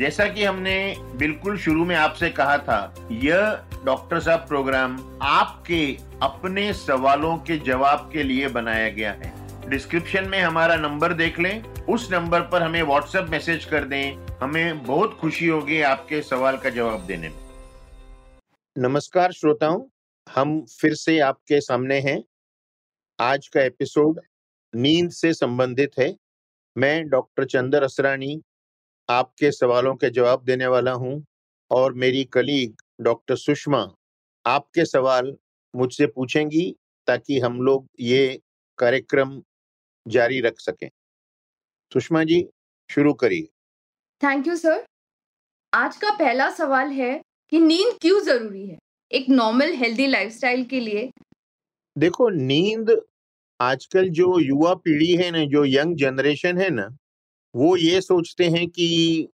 जैसा कि हमने बिल्कुल शुरू में आपसे कहा था, यह डॉक्टर साहब प्रोग्राम आपके अपने सवालों के जवाब के लिए बनाया गया है। डिस्क्रिप्शन में हमारा नंबर देख लें। उस नंबर पर हमें व्हाट्सएप मैसेज कर दें। हमें बहुत खुशी होगी आपके सवाल का जवाब देने में। नमस्कार श्रोताओं, हम फिर से आपके सामने हैं। आज का एपिसोड नींद से संबंधित है। मैं डॉक्टर चंदर असरानी आपके सवालों के जवाब देने वाला हूँ और मेरी कलीग डॉक्टर सुषमा आपके सवाल मुझसे पूछेंगी ताकि हम लोग ये कार्यक्रम जारी रख सकें। सुषमा जी शुरू करिए। थैंक यू सर आज का पहला सवाल है कि नींद क्यों ज़रूरी है? एक नॉर्मल हेल्दी लाइफस्टाइल के लिए। देखो नींद आजकल जो युवा पीढ़ी है ना जो यंग जनरेशन है ना वो ये सोचते हैं कि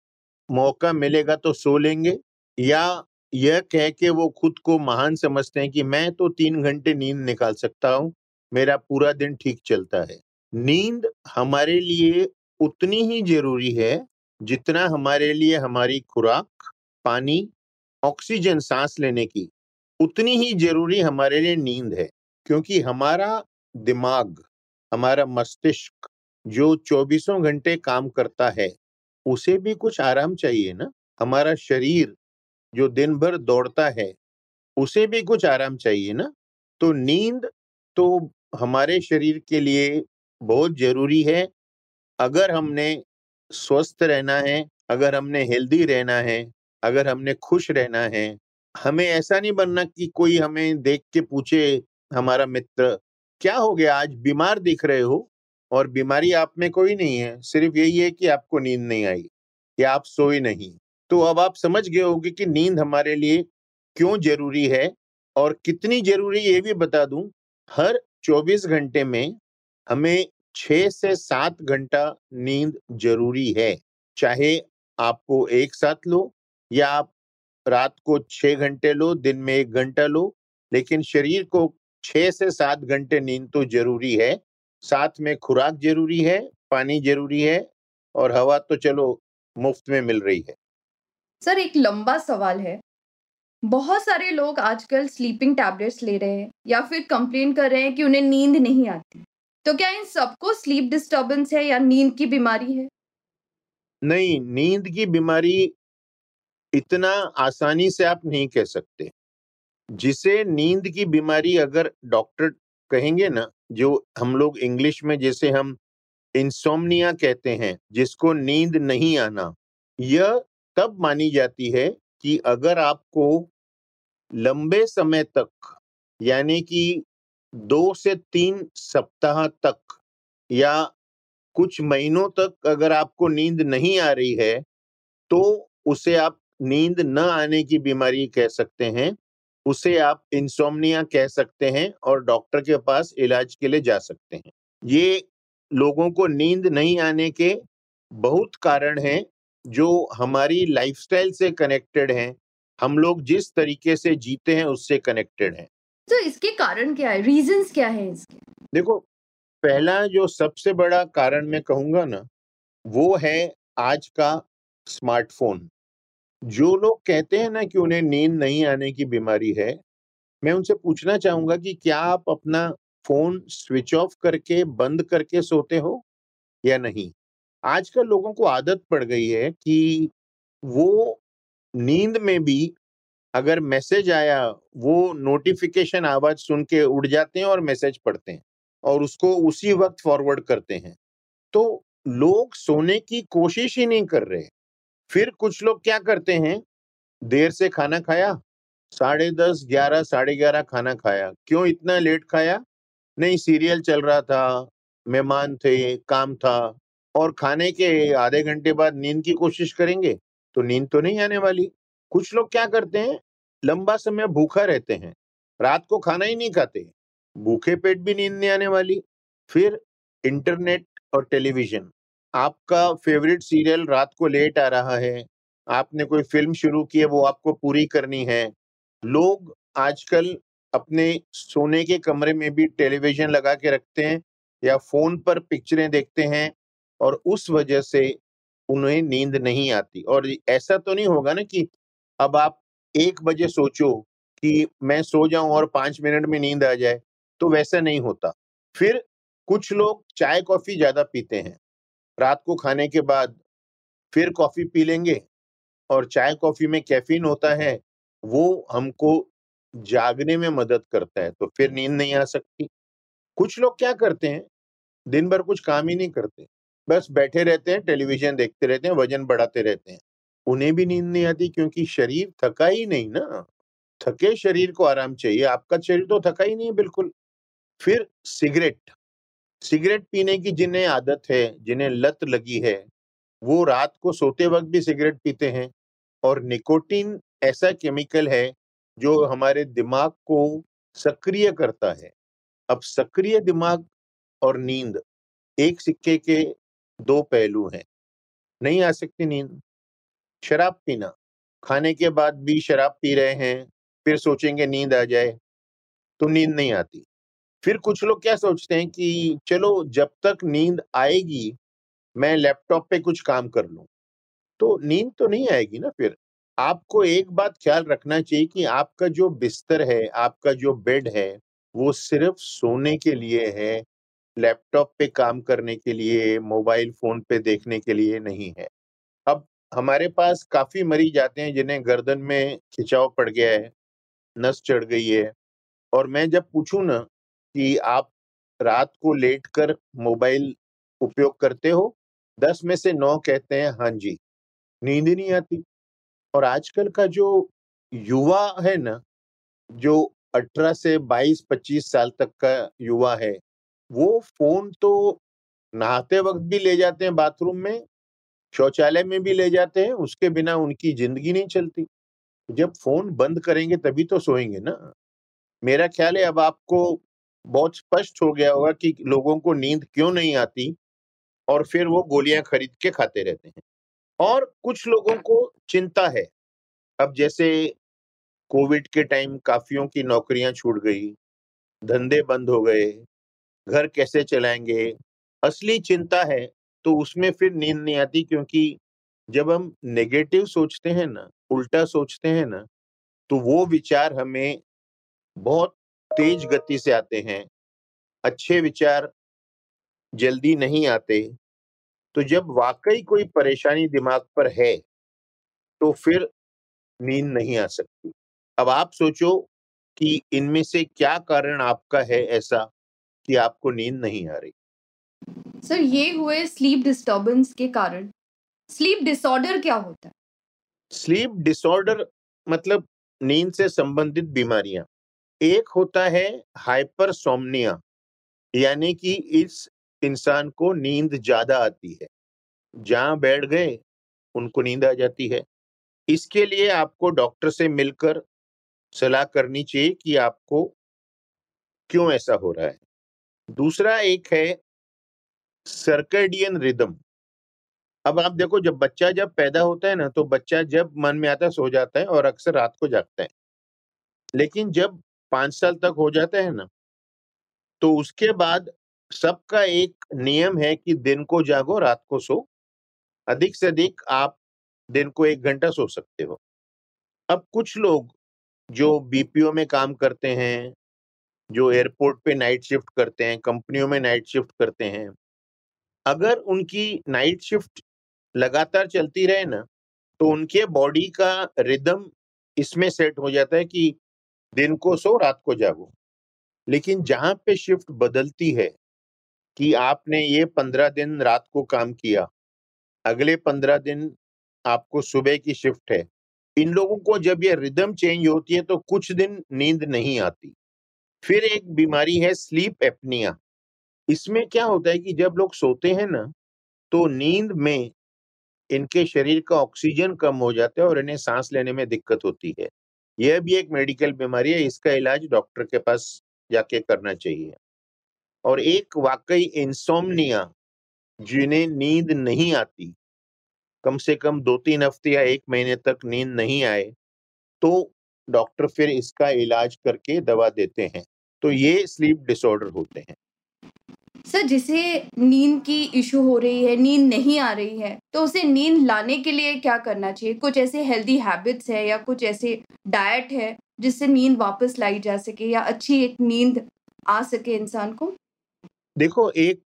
मौका मिलेगा तो सो लेंगे, या यह कह के वो खुद को महान समझते हैं कि मैं तो तीन घंटे नींद निकाल सकता हूँ, मेरा पूरा दिन ठीक चलता है। नींद हमारे लिए उतनी ही ज़रूरी है, जितना हमारे लिए हमारी खुराक, पानी, ऑक्सीजन सांस लेने की। उतनी ही ज़रूरी हमारे लिए नींद है, क्योंकि हमारा दिमाग, हमारा मस्तिष्क जो चौबीसों घंटे काम करता है, उसे भी कुछ आराम चाहिए ना? हमारा शरीर जो दिन भर दौड़ता है, उसे भी कुछ आराम चाहिए ना? तो नींद तो हमारे शरीर के लिए बहुत ज़रूरी है। अगर हमने स्वस्थ रहना है, अगर हमने हेल्दी रहना है, अगर हमने खुश रहना है, हमें ऐसा नहीं बनना कि कोई हमें देख के पूछे, हमारा मित्र, क्या हो गया? आज बीमार दिख रहे हो? और बीमारी आप में कोई नहीं है, सिर्फ़ यही है कि आपको नींद नहीं आई या आप सोए नहीं। तो अब आप समझ गए होंगे कि नींद हमारे लिए क्यों ज़रूरी है और कितनी ज़रूरी ये भी बता दूँ, हर 24 घंटे में हमें छह से सात घंटा नींद ज़रूरी है। चाहे आपको एक साथ लो या आप रात को छह घंटे लो, दिन में एक घंटा लो, लेकिन शरीर को छह से सात घंटे नींद तो ज़रूरी है। साथ में खुराक ज़रूरी है पानी ज़रूरी है और हवा तो चलो मुफ़्त में मिल रही है। सर एक लंबा सवाल है। बहुत सारे लोग आजकल स्लीपिंग टैबलेट्स ले रहे हैं या फिर कंप्लेन कर रहे हैं कि उन्हें नींद नहीं आती। तो क्या इन सबको स्लीप डिस्टरबेंस है या नींद की बीमारी है? नहीं नींद की बीमारी इतना आसानी से आप नहीं कह सकते। जिसे नींद की बीमारी अगर डॉक्टर कहेंगे ना जो हम लोग इंग्लिश में जैसे हम इंसोमनिया कहते हैं, जिसको नींद नहीं आना, यह तब मानी जाती है कि अगर आपको लंबे समय तक, यानी कि दो से तीन सप्ताह तक या कुछ महीनों तक अगर आपको नींद नहीं आ रही है तो उसे आप नींद न आने की बीमारी कह सकते हैं। उसे आप इंसोमनिया कह सकते हैं और डॉक्टर के पास इलाज के लिए जा सकते हैं। ये लोगों को नींद नहीं आने के बहुत कारण हैं जो हमारी लाइफस्टाइल से कनेक्टेड हैं। हम लोग जिस तरीके से जीते हैं उससे कनेक्टेड हैं। तो इसके कारण क्या है? रीजंस क्या है इसके? देखो पहला जो सबसे बड़ा कारण मैं कहूँगा ना वो है आज का स्मार्टफ़ोन जो लोग कहते हैं ना कि उन्हें नींद नहीं आने की बीमारी है, मैं उनसे पूछना चाहूँगा कि क्या आप अपना फ़ोन स्विच ऑफ़ करके, बंद करके सोते हो या नहीं? आजकल लोगों को आदत पड़ गई है कि वो नींद में भी अगर मैसेज आया, वो नोटिफिकेशन आवाज़ सुन के उड़ जाते हैं और मैसेज पढ़ते हैं और उसको उसी वक्त फॉरवर्ड करते हैं। तो लोग सोने की कोशिश ही नहीं कर रहे। फिर कुछ लोग क्या करते हैं? देर से खाना खाया? साढ़े दस, ग्यारह, साढ़े ग्यारह खाना खाया। क्यों इतना लेट खाया? नहीं, सीरियल चल रहा था, मेहमान थे, काम था। और खाने के आधे घंटे बाद नींद की कोशिश करेंगे? तो नींद तो नहीं आने वाली। कुछ लोग क्या करते हैं? लंबा समय भूखा रहते हैं। रात को खाना ही नहीं खाते। भूखे पेट भी नींद नहीं आने वाली। फिर इंटरनेट और टेलीविज़न। आपका फेवरेट सीरियल रात को लेट आ रहा है, आपने कोई फ़िल्म शुरू की है, वो आपको पूरी करनी है। लोग आजकल अपने सोने के कमरे में भी टेलीविज़न लगा के रखते हैं या फ़ोन पर पिक्चरें देखते हैं और उस वजह से उन्हें नींद नहीं आती। और ऐसा तो नहीं होगा ना कि अब आप एक बजे सोचो कि मैं सो जाऊँ और पाँच मिनट में नींद आ जाए तो वैसा नहीं होता। फिर कुछ लोग चाय कॉफ़ी ज़्यादा पीते हैं। रात को खाने के बाद फिर कॉफ़ी पी लेंगे और चाय कॉफ़ी में कैफीन होता है, वो हमको जागने में मदद करता है तो फिर नींद नहीं आ सकती। कुछ लोग क्या करते हैं, दिन भर कुछ काम ही नहीं करते, बस बैठे रहते हैं, टेलीविज़न देखते रहते हैं, वज़न बढ़ाते रहते हैं। उन्हें भी नींद नहीं आती क्योंकि शरीर थका ही नहीं ना। थके शरीर को आराम चाहिए, आपका शरीर तो थका ही नहीं है, बिल्कुल। फिर सिगरेट। सिगरेट पीने की जिन्हें आदत है, जिन्हें लत लगी है, वो रात को सोते वक्त भी सिगरेट पीते हैं। और निकोटीन ऐसा केमिकल है, जो हमारे दिमाग को सक्रिय करता है। अब सक्रिय दिमाग और नींद एक सिक्के के दो पहलू हैं। नहीं आ सकती नींद। शराब पीना। खाने के बाद भी शराब पी रहे हैं, फिर सोचेंगे नींद आ जाए तो नींद नहीं आती। फिर कुछ लोग क्या सोचते हैं कि चलो जब तक नींद आएगी, मैं लैपटॉप पे कुछ काम कर लूँ। तो नींद तो नहीं आएगी ना फिर। आपको एक बात ख्याल रखना चाहिए कि आपका जो बिस्तर है, आपका जो बेड है, वो सिर्फ़ सोने के लिए है, लैपटॉप पे काम करने के लिए, मोबाइल फ़ोन पे देखने के लिए नहीं है। अब हमारे पास काफ़ी मरीज़ आते हैं जिन्हें गर्दन में खिंचाव पड़ गया है, नस चढ़ गई है और मैं जब पूछूँ ना कि आप रात को लेट कर मोबाइल उपयोग करते हो। दस में से नौ कहते हैं हाँ जी, नींद नहीं आती। और आजकल का जो युवा है ना, जो अठारह से बाईस, पच्चीस साल तक का युवा है, वो फ़ोन तो नहाते वक्त भी ले जाते हैं बाथरूम में, शौचालय में भी ले जाते हैं, उसके बिना उनकी ज़िंदगी नहीं चलती। जब फ़ोन बंद करेंगे तभी तो सोएँगे ना। मेरा ख्याल है, अब आपको बहुत स्पष्ट हो गया होगा कि लोगों को नींद क्यों नहीं आती और फिर वो गोलियाँ खरीद के खाते रहते हैं। और कुछ लोगों को चिंता है। अब जैसे कोविड के टाइम काफियों की नौकरियाँ छूट गई, धंधे बंद हो गए, घर कैसे चलाएँगे? असली चिंता है तो उसमें फिर नींद नहीं आती क्योंकि जब हम नेगेटिव सोचते हैं ना, उल्टा सोचते हैं ना तो वो विचार हमें बहुत तेज गति से आते हैं अच्छे विचार जल्दी नहीं आते तो जब वाकई कोई परेशानी दिमाग पर है तो फिर नींद नहीं आ सकती। अब आप सोचो कि इनमें से क्या कारण आपका है ऐसा कि आपको नींद नहीं आ रही। सर ये हुए स्लीप डिस्टरबेंस के कारण। स्लीप डिसऑर्डर क्या होता है? स्लीप डिसऑर्डर मतलब नींद से संबंधित बीमारियाँ। एक होता है हाइपरसोमनिया, यानी कि इस इंसान को नींद ज़्यादा आती है। जहाँ बैठ गए, उनको नींद आ जाती है। इसके लिए आपको डॉक्टर से मिलकर सलाह करनी चाहिए कि आपको क्यों ऐसा हो रहा है। दूसरा एक है सर्कडियन रिदम। अब आप देखो, जब बच्चा जब पैदा होता है ना तो बच्चा जब मन में आता है सो जाता है और अक्सर रात को जागता है। लेकिन जब पाँच साल तक हो जाता है ना। तो उसके बाद सबका एक नियम है कि दिन को जागो, रात को सो। अधिक से अधिक आप दिन को एक घंटा सो सकते हो। अब कुछ लोग जो बीपीओ में काम करते हैं, जो एयरपोर्ट पे नाइट शिफ्ट करते हैं, कंपनियों में नाइट शिफ्ट करते हैं, अगर उनकी नाइट शिफ्ट लगातार चलती रहे ना तो उनके बॉडी का रिदम इसमें सेट हो जाता है कि दिन को सो, रात को जागो। लेकिन जहाँ पे शिफ्ट बदलती है कि आपने ये पंद्रह दिन रात को काम किया, अगले पंद्रह दिन आपको सुबह की शिफ्ट है, इन लोगों को जब ये रिदम चेंज होती है तो कुछ दिन नींद नहीं आती। फिर एक बीमारी है स्लीप एपनिया। इसमें क्या होता है कि जब लोग सोते हैं ना तो नींद में इनके शरीर का ऑक्सीजन कम हो जाता है और इन्हें सांस लेने में दिक्कत होती है। यह भी एक मेडिकल बीमारी है, इसका इलाज डॉक्टर के पास जाके करना चाहिए। और एक वाकई इंसोमनिया जिन्हें नींद नहीं आती, कम से कम दो तीन हफ़्ते या एक महीने तक नींद नहीं आए तो डॉक्टर फिर इसका इलाज करके दवा देते हैं। तो ये स्लीप डिसऑर्डर होते हैं। सर, जिसे नींद की इशू हो रही है, नींद नहीं आ रही है तो उसे नींद लाने के लिए क्या करना चाहिए? कुछ ऐसे हेल्दी हैबिट्स है या कुछ ऐसे डाइट है, जिससे नींद वापस लाई जा सके या अच्छी एक नींद आ सके इंसान को? देखो, एक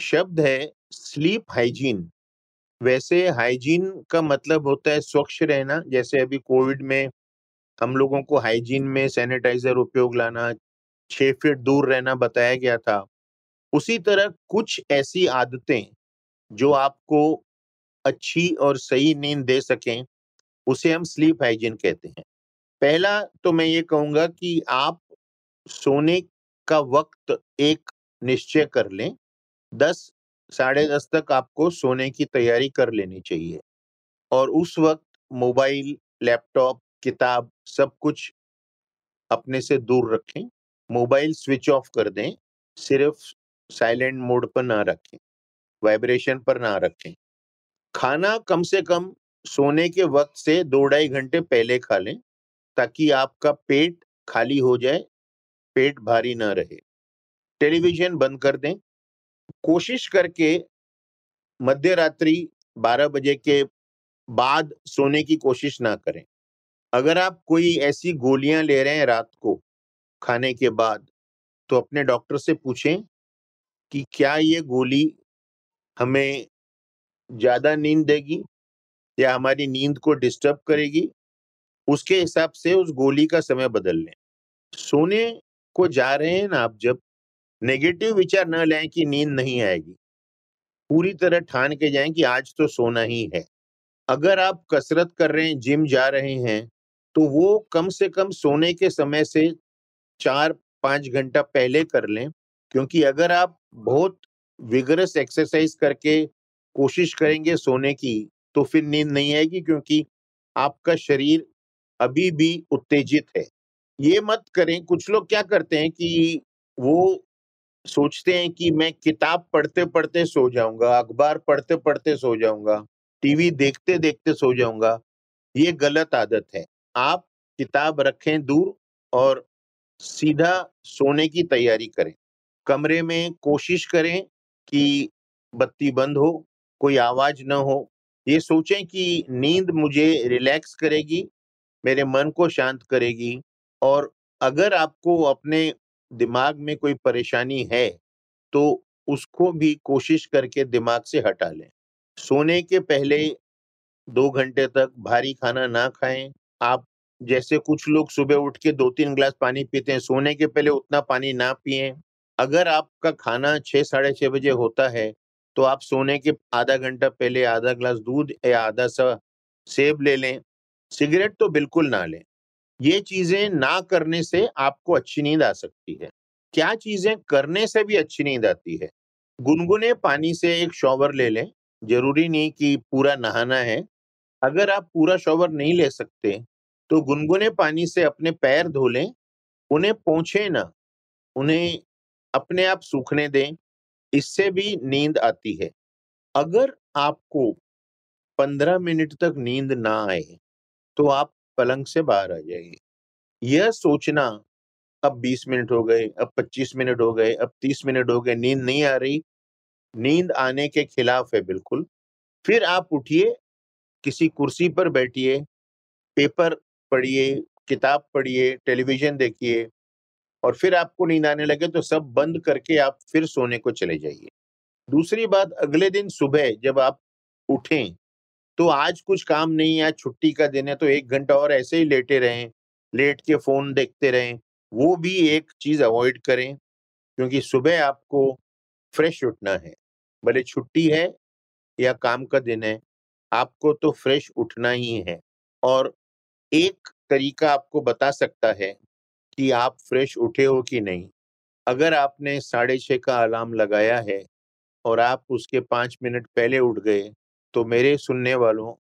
शब्द है स्लीप हाइजीन वैसे हाइजीन का मतलब होता है स्वच्छ रहना, जैसे अभी कोविड में हम लोगों को हाइजीन में सैनिटाइजर उपयोग लाना, छह फीट दूर रहना बताया गया था। उसी तरह कुछ ऐसी आदतें जो आपको अच्छी और सही नींद दे सकें, उसे हम स्लीप हाइजीन कहते हैं। पहला तो मैं ये कहूँगा कि आप सोने का वक्त एक निश्चय कर लें। दस, साढ़े दस तक आपको सोने की तैयारी कर लेनी चाहिए और उस वक्त मोबाइल, लैपटॉप, किताब सब कुछ अपने से दूर रखें। मोबाइल स्विच ऑफ़ कर दें, सिर्फ़ साइलेंट मोड पर ना रखें, वाइब्रेशन पर ना रखें। खाना कम से कम सोने के वक्त से दो ढाई घंटे पहले खा लें, ताकि आपका पेट खाली हो जाए, पेट भारी ना रहे। टेलीविज़न बंद कर दें। कोशिश करके मध्य रात्रि 12 बजे के बाद सोने की कोशिश ना करें। अगर आप कोई ऐसी गोलियाँ ले रहे हैं रात को खाने के बाद तो अपने डॉक्टर से पूछें कि क्या ये गोली हमें ज़्यादा नींद देगी या हमारी नींद को डिस्टर्ब करेगी? उसके हिसाब से उस गोली का समय बदल लें। सोने को जा रहे हैं ना आप जब, नेगेटिव विचार न लें कि नींद नहीं आएगी। पूरी तरह ठान के जाएँ कि आज तो सोना ही है। अगर आप कसरत कर रहे हैं, जिम जा रहे हैं तो वो कम से कम सोने के समय से चार पाँच घंटा पहले कर लें। क्योंकि अगर आप बहुत विगरस एक्सरसाइज करके कोशिश करेंगे सोने की तो फिर नींद नहीं आएगी क्योंकि आपका शरीर अभी भी उत्तेजित है। ये मत करें, कुछ लोग क्या करते हैं कि वो सोचते हैं कि मैं किताब पढ़ते पढ़ते सो जाऊँगा, अखबार पढ़ते पढ़ते सो जाऊँगा, टीवी देखते देखते सो जाऊँगा। ये गलत आदत है। आप किताब रखें दूर और सीधा सोने की तैयारी करें। कमरे में कोशिश करें कि बत्ती बंद हो, कोई आवाज़ न हो। ये सोचें कि नींद मुझे रिलैक्स करेगी, मेरे मन को शांत करेगी और अगर आपको अपने दिमाग में कोई परेशानी है तो उसको भी कोशिश करके दिमाग से हटा लें। सोने के पहले दो घंटे तक भारी खाना ना खाएँ। आप जैसे कुछ लोग सुबह उठ के दो तीन ग्लास पानी पीते हैं, सोने के पहले उतना पानी ना पिए। अगर आपका खाना छः साढ़े छः बजे होता है तो आप सोने के आधा घंटा पहले आधा ग्लास दूध या आधा सा सेब ले लें, सिगरेट तो बिल्कुल ना लें। ये चीज़ें ना करने से आपको अच्छी नींद आ सकती है। क्या चीज़ें करने से भी अच्छी नींद आती है? गुनगुने पानी से एक शॉवर ले लें, ज़रूरी नहीं कि पूरा नहाना है। अगर आप पूरा शॉवर नहीं ले सकते तो गुनगुने पानी से अपने पैर धो लें, उन्हें पहुँचे ना, उन्हें अपने आप सूखने दें, इससे भी नींद आती है। अगर आपको पंद्रह मिनट तक नींद ना आए तो आप पलंग से बाहर आ जाइए। यह सोचना, अब 20 मिनट हो गए, अब 25 मिनट हो गए, अब 30 मिनट हो गए, नींद नहीं आ रही। नींद आने के खिलाफ है बिल्कुल। फिर आप उठिए, किसी कुर्सी पर बैठिए, पेपर पढ़िए, किताब पढ़िए, टेलीविज़न देखिए और फिर आपको नींद आने लगे तो सब बंद करके आप फिर सोने को चले जाइए। दूसरी बात, अगले दिन सुबह जब आप उठें तो आज कुछ काम नहीं है छुट्टी का दिन है तो एक घंटा और ऐसे ही लेटे रहें, लेट के फ़ोन देखते रहें, वो भी एक चीज़ अवॉइड करें, क्योंकि सुबह आपको फ्रेश उठना है। भले छुट्टी है या काम का दिन है, आपको तो फ्रेश उठना ही है और एक तरीका आपको बता सकता है कि आप फ्रेश उठे हो कि नहीं? अगर आपने साढ़े छः का अलार्म लगाया है और आप उसके पाँच मिनट पहले उठ गए तो मेरे सुनने वालों,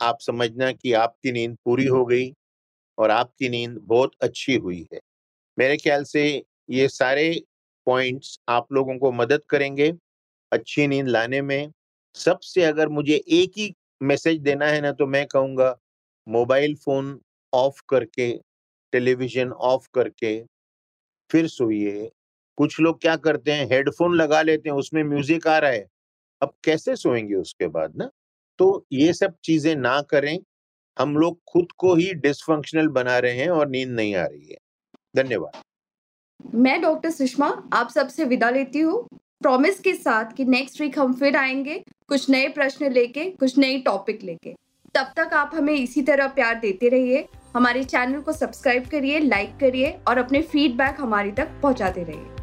आप समझना कि आपकी नींद पूरी हो गई और आपकी नींद बहुत अच्छी हुई है। मेरे ख्याल से ये सारे पॉइंट्स आप लोगों को मदद करेंगे अच्छी नींद लाने में। सबसे अगर मुझे एक ही मैसेज देना है ना तो मैं कहूँगा, मोबाइल फ़ोन ऑफ़ करके टेलीविज़न ऑफ़ करके फिर सोइए। कुछ लोग क्या करते हैं हेडफोन लगा लेते हैं, उसमें म्यूज़िक आ रहा है। अब कैसे सोएँगे उसके बाद ना? तो ये सब चीज़ें ना करें। हम लोग खुद को ही डिसफंक्शनल बना रहे हैं और नींद नहीं आ रही है। धन्यवाद। मैं डॉक्टर सुषमा आप सबसे विदा लेती हूँ। प्रॉमिस के साथ कि नेक्स्ट वीक हम फिर आएँगे, कुछ नए प्रश्न लेके, कुछ नई टॉपिक लेके। तब तक आप हमें इसी तरह प्यार देते रहिए। हमारे चैनल को सब्सक्राइब करिए लाइक करिए और अपने फीडबैक हमारी तक पहुँचाते रहिए।